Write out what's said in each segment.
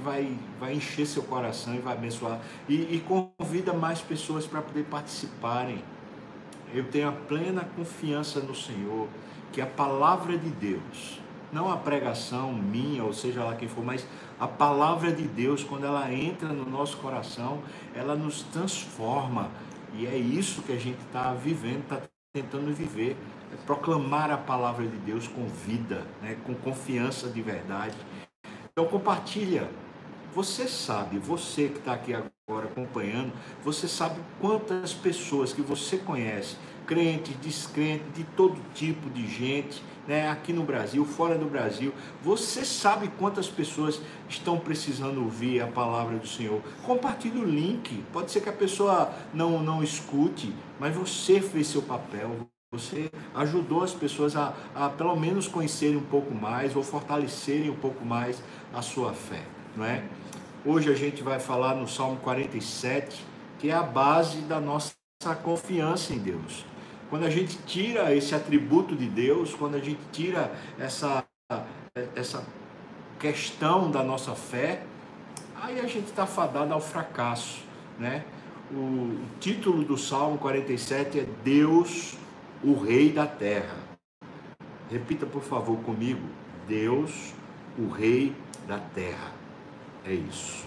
vai, vai encher seu coração e vai abençoar. E, e convida mais pessoas para poder participarem. Eu tenho a plena confiança no Senhor que a palavra de Deus, não a pregação minha, ou seja lá quem for, mas a palavra de Deus, quando ela entra no nosso coração, ela nos transforma. E é isso que a gente está vivendo, está tentando viver. É proclamar a palavra de Deus com vida, né? com confiança de verdade. Então compartilha. Você sabe, você que está aqui agora acompanhando, você sabe quantas pessoas que você conhece, crentes, descrentes, de todo tipo de gente, né, aqui no Brasil, fora do Brasil. Você sabe quantas pessoas estão precisando ouvir a palavra do Senhor? Compartilhe o link. Pode ser que a pessoa não, não escute, mas você fez seu papel. Você ajudou as pessoas a, a pelo menos conhecerem um pouco mais ou fortalecerem um pouco mais a sua fé, não é? Hoje a gente vai falar no Salmo 47, que é a base da nossa confiança em Deus. Quando a gente tira esse atributo de Deus, quando a gente tira essa, essa questão da nossa fé, aí a gente está fadado ao fracasso, né? O, o título do Salmo 47 é Deus, o Rei da Terra. Repita por favor comigo: Deus, o Rei da Terra. É isso.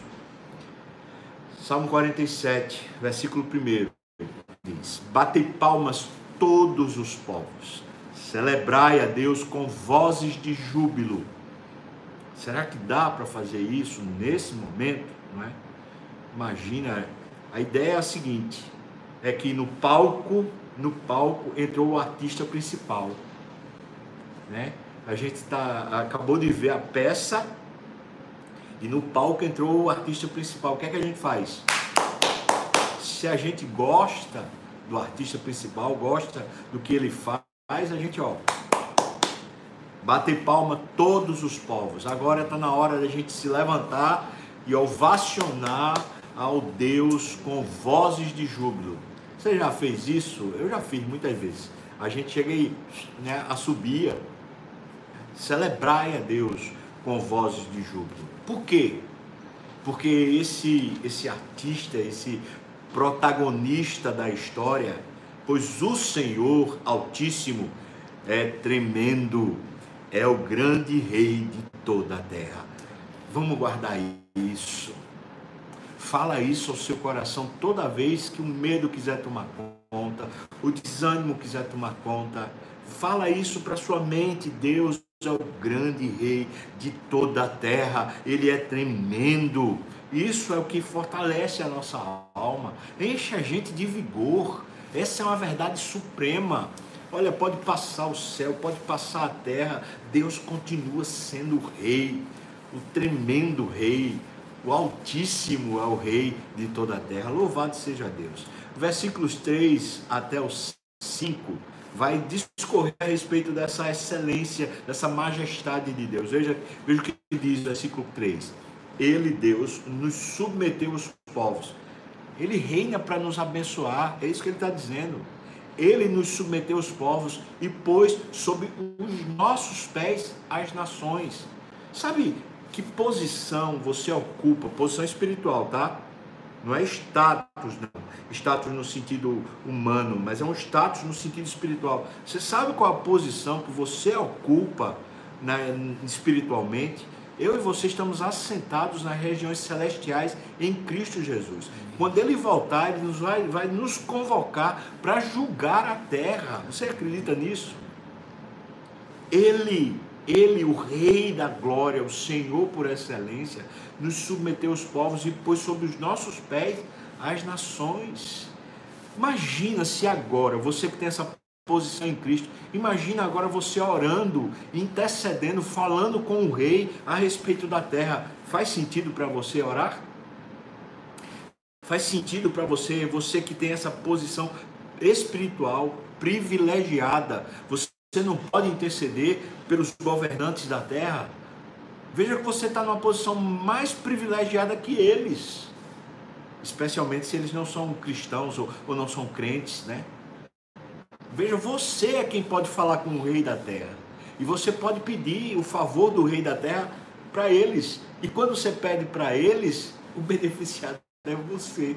Salmo 47, versículo 1 diz: Batei palmas todos os povos. Celebrai a Deus com vozes de júbilo. Será que dá para fazer isso nesse momento? Não é? Imagina, a ideia é a seguinte: é que no palco, no palco entrou o artista principal, né? A gente tá, acabou de ver a peça e no palco entrou o artista principal. O que é que a gente faz? Se a gente gosta do artista principal, gosta do que ele faz, a gente, ó, bate palma todos os povos. Agora está na hora da gente se levantar e ovacionar ao Deus com vozes de júbilo. Você já fez isso? Eu já fiz muitas vezes. A gente chega aí, né, a subir, celebrar a Deus com vozes de júbilo. Por quê? Porque esse, esse artista, esse protagonista da história, pois o Senhor Altíssimo é tremendo, é o grande rei de toda a terra. Vamos guardar isso. Fala isso ao seu coração toda vez que o medo quiser tomar conta, o desânimo quiser tomar conta. Fala isso para sua mente, Deus é o grande rei de toda a terra, ele é tremendo. Isso é o que fortalece a nossa alma, enche a gente de vigor. Essa é uma verdade suprema. Olha, pode passar o céu, pode passar a terra, Deus continua sendo o rei, o tremendo rei, o Altíssimo é o rei de toda a terra. Louvado seja Deus. Versículos 3 até os 5 vai discorrer a respeito dessa excelência, dessa majestade de Deus. Veja, veja o que diz o versículo 3 ele, Deus, nos submeteu os povos. Ele reina para nos abençoar, é isso que ele está dizendo. Ele nos submeteu os povos e pôs sob os nossos pés as nações. Sabe que posição você ocupa? Posição espiritual, tá? Não é status, não. Status no sentido humano, mas é um status no sentido espiritual. Você sabe qual a posição que você ocupa né, espiritualmente? Eu e você estamos assentados nas regiões celestiais em Cristo Jesus. Quando ele voltar, ele nos vai, vai nos convocar para julgar a terra. Você acredita nisso? Ele, ele, o Rei da Glória, o Senhor por excelência, nos submeteu os povos e pôs sobre os nossos pés as nações. Imagina se agora, você que tem essa posição em Cristo. Imagina agora você orando, intercedendo, falando com o rei a respeito da terra. Faz sentido para você orar? Faz sentido para você, você que tem essa posição espiritual privilegiada. Você não pode interceder pelos governantes da terra. Veja que você está numa posição mais privilegiada que eles, especialmente se eles não são cristãos ou, ou não são crentes, né? Veja, você é quem pode falar com o rei da terra. E você pode pedir o favor do rei da terra para eles. E quando você pede para eles, o beneficiado é você.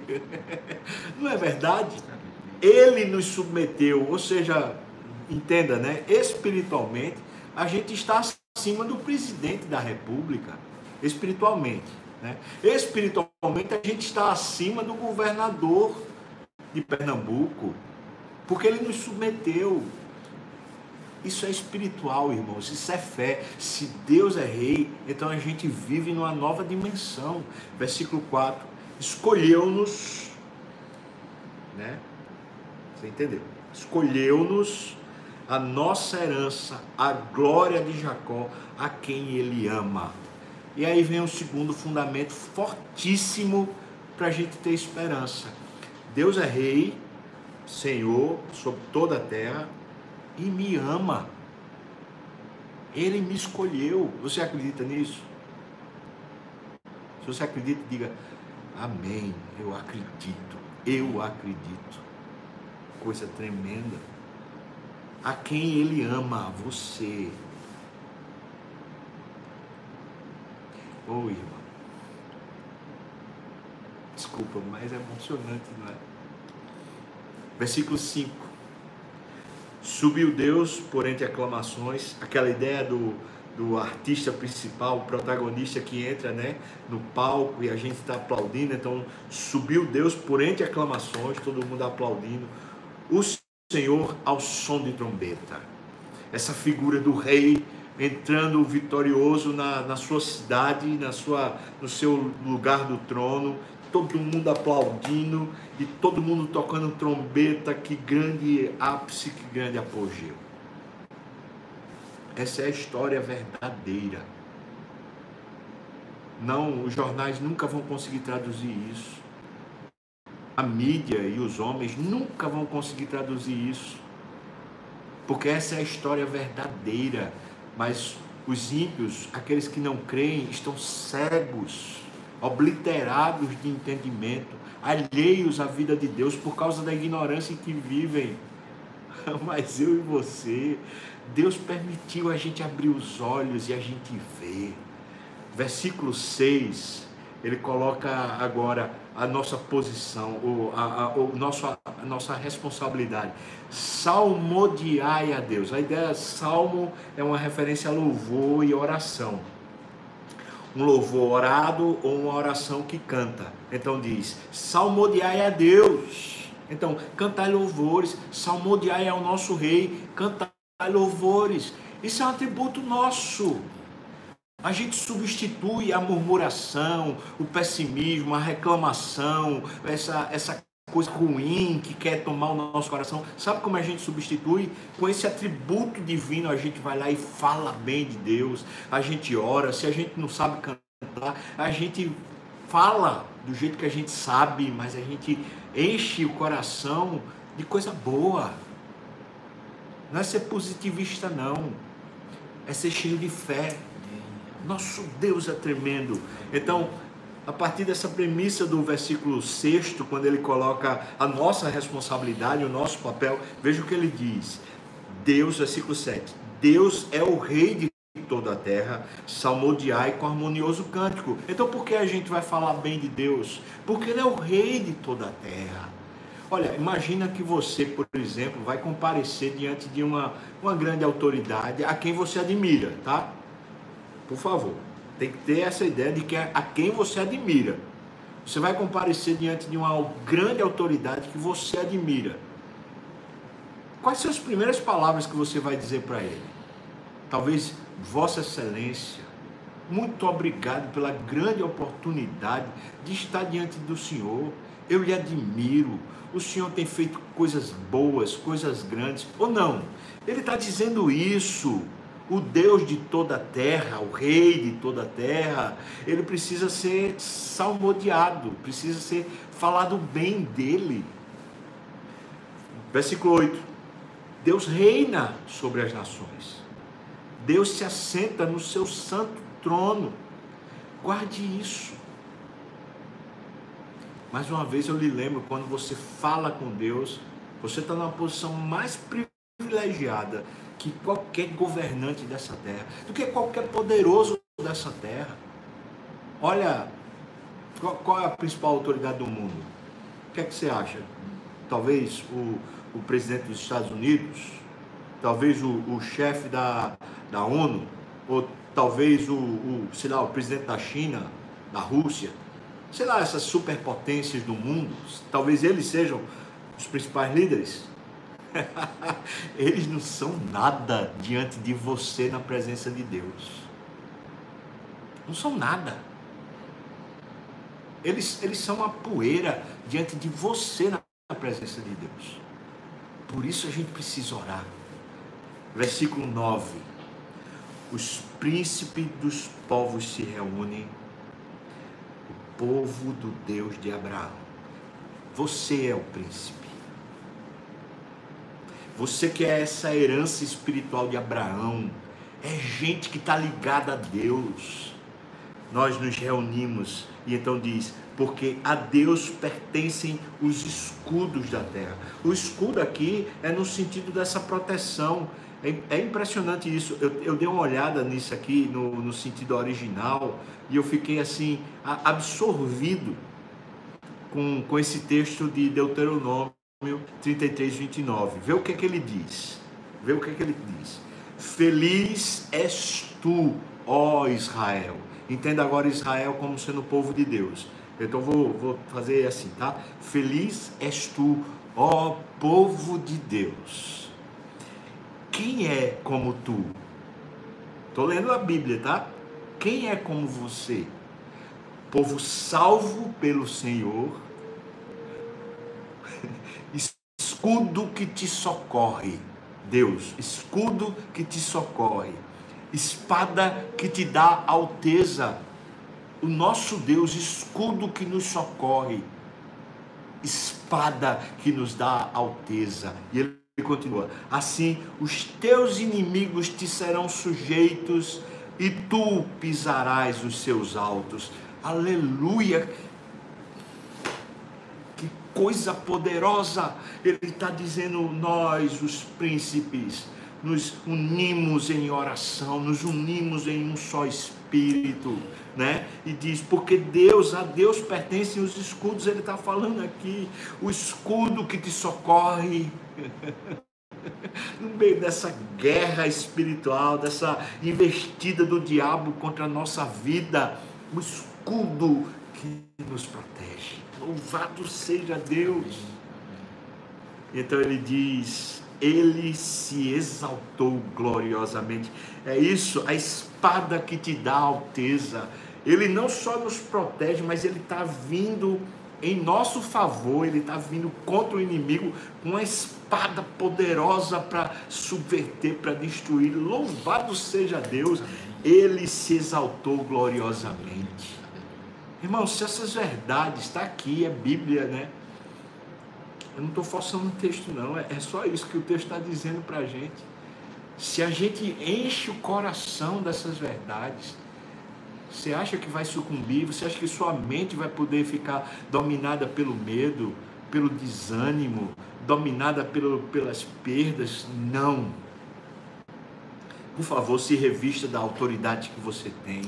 Não é verdade? Ele nos submeteu, ou seja, entenda, né? Espiritualmente, a gente está acima do presidente da República, espiritualmente. Né? Espiritualmente, a gente está acima do governador de Pernambuco, porque ele nos submeteu. Isso é espiritual, irmãos. Isso é fé. Se Deus é rei, então a gente vive numa nova dimensão. Versículo 4. Escolheu-nos, né? Você entendeu? Escolheu-nos a nossa herança, a glória de Jacó, a quem ele ama. E aí vem o segundo fundamento fortíssimo para a gente ter esperança. Deus é rei, Senhor sobre toda a terra e me ama. Ele me escolheu. Você acredita nisso? Se você acredita, diga amém. Eu acredito. Eu acredito. Coisa tremenda. A quem ele ama, você. Ô oh, irmão. Desculpa, mas é emocionante, não é? Versículo 5. Subiu Deus por entre aclamações, aquela ideia do, do artista principal, o protagonista que entra né, no palco e a gente está aplaudindo. Então, subiu Deus por entre aclamações, todo mundo aplaudindo. O Senhor ao som de trombeta. Essa figura do rei entrando vitorioso na, na sua cidade, na sua, no seu lugar do trono, todo mundo aplaudindo e todo mundo tocando trombeta, que grande ápice, que grande apogeu. Essa é a história verdadeira. Não, os jornais nunca vão conseguir traduzir isso. A mídia e os homens nunca vão conseguir traduzir isso. Porque essa é a história verdadeira. Mas os ímpios, aqueles que não creem, estão cegos obliterados de entendimento, alheios à vida de Deus por causa da ignorância em que vivem. Mas eu e você, Deus permitiu a gente abrir os olhos e a gente ver. Versículo 6, ele coloca agora a nossa posição, o, a, a, o nosso, a nossa responsabilidade. Salmodiai a Deus. A ideia salmo é uma referência a louvor e oração um louvor orado ou uma oração que canta. Então diz: salmodiai a Deus. Então, cantai louvores, salmodiai ao nosso rei, cantai louvores. Isso é um atributo nosso. A gente substitui a murmuração, o pessimismo, a reclamação, essa, essa coisa ruim que quer tomar o nosso coração. Sabe como a gente substitui? Com esse atributo divino, a gente vai lá e fala bem de Deus, a gente ora. Se a gente não sabe cantar, a gente fala do jeito que a gente sabe, mas a gente enche o coração de coisa boa. Não é ser positivista, não. É ser cheio de fé. Nosso Deus é tremendo. Então, a partir dessa premissa do versículo 6, quando ele coloca a nossa responsabilidade, o nosso papel, veja o que ele diz. Deus, versículo 7, Deus é o rei de toda a terra, salmodiai com harmonioso cântico. Então por que a gente vai falar bem de Deus? Porque ele é o rei de toda a terra. Olha, imagina que você, por exemplo, vai comparecer diante de uma, uma grande autoridade a quem você admira, tá? Por favor. Tem que ter essa ideia de que é a quem você admira. Você vai comparecer diante de uma grande autoridade que você admira. Quais são as primeiras palavras que você vai dizer para ele? Talvez, Vossa Excelência, muito obrigado pela grande oportunidade de estar diante do Senhor. Eu lhe admiro. O Senhor tem feito coisas boas, coisas grandes. Ou não? Ele está dizendo isso o Deus de toda a terra, o Rei de toda a terra, ele precisa ser salmodiado, precisa ser falado bem dele. Versículo 8: Deus reina sobre as nações, Deus se assenta no seu santo trono, guarde isso. Mais uma vez eu lhe lembro, quando você fala com Deus, você está numa posição mais privilegiada que qualquer governante dessa terra, do que qualquer poderoso essa terra. Olha, qual, qual é a principal autoridade do mundo? O que é que você acha? Talvez o, o presidente dos Estados Unidos? Talvez o, o chefe da, da ONU? Ou talvez o, o, sei lá, o presidente da China, da Rússia? Sei lá, essas superpotências do mundo? Talvez eles sejam os principais líderes? eles não são nada diante de você na presença de Deus. Não são nada. Eles, eles são a poeira diante de você na presença de Deus. Por isso a gente precisa orar. Versículo 9. Os príncipes dos povos se reúnem, o povo do Deus de Abraão. Você é o príncipe. Você que é essa herança espiritual de Abraão. É gente que está ligada a Deus nós nos reunimos e então diz: porque a Deus pertencem os escudos da terra. O escudo aqui é no sentido dessa proteção. É, é impressionante isso. Eu, eu, dei uma olhada nisso aqui no, no sentido original e eu fiquei assim absorvido com, com esse texto de Deuteronômio 33, 29. Vê o que é que ele diz. Vê o que é que ele diz. Feliz és tu, ó Israel Entenda agora Israel como sendo o povo de Deus. Então vou, vou fazer assim, tá? Feliz és tu, ó povo de Deus. Quem é como tu? Estou lendo a Bíblia, tá? Quem é como você? Povo salvo pelo Senhor, escudo que te socorre. Deus, escudo que te socorre espada que te dá alteza. O nosso Deus, escudo que nos socorre, espada que nos dá alteza. E ele continua: Assim os teus inimigos te serão sujeitos e tu pisarás os seus altos. Aleluia! Coisa poderosa! Ele está dizendo, nós, os príncipes, nos unimos em oração, nos unimos em um só espírito, né? E diz, porque Deus, a Deus pertencem os escudos, ele está falando aqui, o escudo que te socorre. no meio dessa guerra espiritual, dessa investida do diabo contra a nossa vida, o escudo que nos protege. Louvado seja Deus. Então ele diz: ele se exaltou gloriosamente. É isso, a espada que te dá alteza. Ele não só nos protege, mas ele está vindo em nosso favor, ele está vindo contra o inimigo com uma espada poderosa para subverter, para destruir. Louvado seja Deus, ele se exaltou gloriosamente. Irmão, se essas verdades, está aqui, é Bíblia, né? Eu não estou forçando o texto, não. É, é só isso que o texto está dizendo para a gente. Se a gente enche o coração dessas verdades, você acha que vai sucumbir? Você acha que sua mente vai poder ficar dominada pelo medo, pelo desânimo, dominada pelo, pelas perdas? Não. Por favor, se revista da autoridade que você tem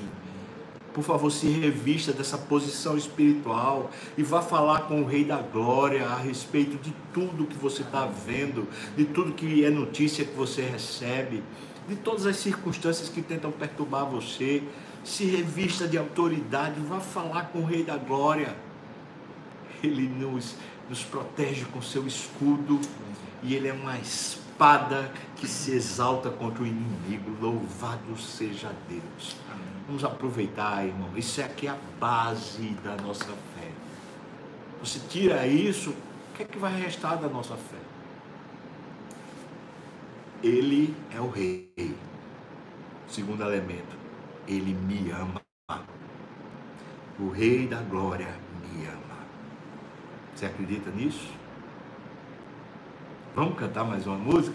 por favor, se revista dessa posição espiritual e vá falar com o Rei da Glória a respeito de tudo que você está vendo, de tudo que é notícia que você recebe, de todas as circunstâncias que tentam perturbar você. Se revista de autoridade, vá falar com o Rei da Glória. Ele nos, nos protege com seu escudo e ele é uma espada que se exalta contra o inimigo. Louvado seja Deus. Vamos aproveitar, irmão. Isso aqui é a base da nossa fé. Você tira isso, o que é que vai restar da nossa fé? Ele é o rei. Segundo elemento, ele me ama. O rei da glória me ama. Você acredita nisso? Vamos cantar mais uma música?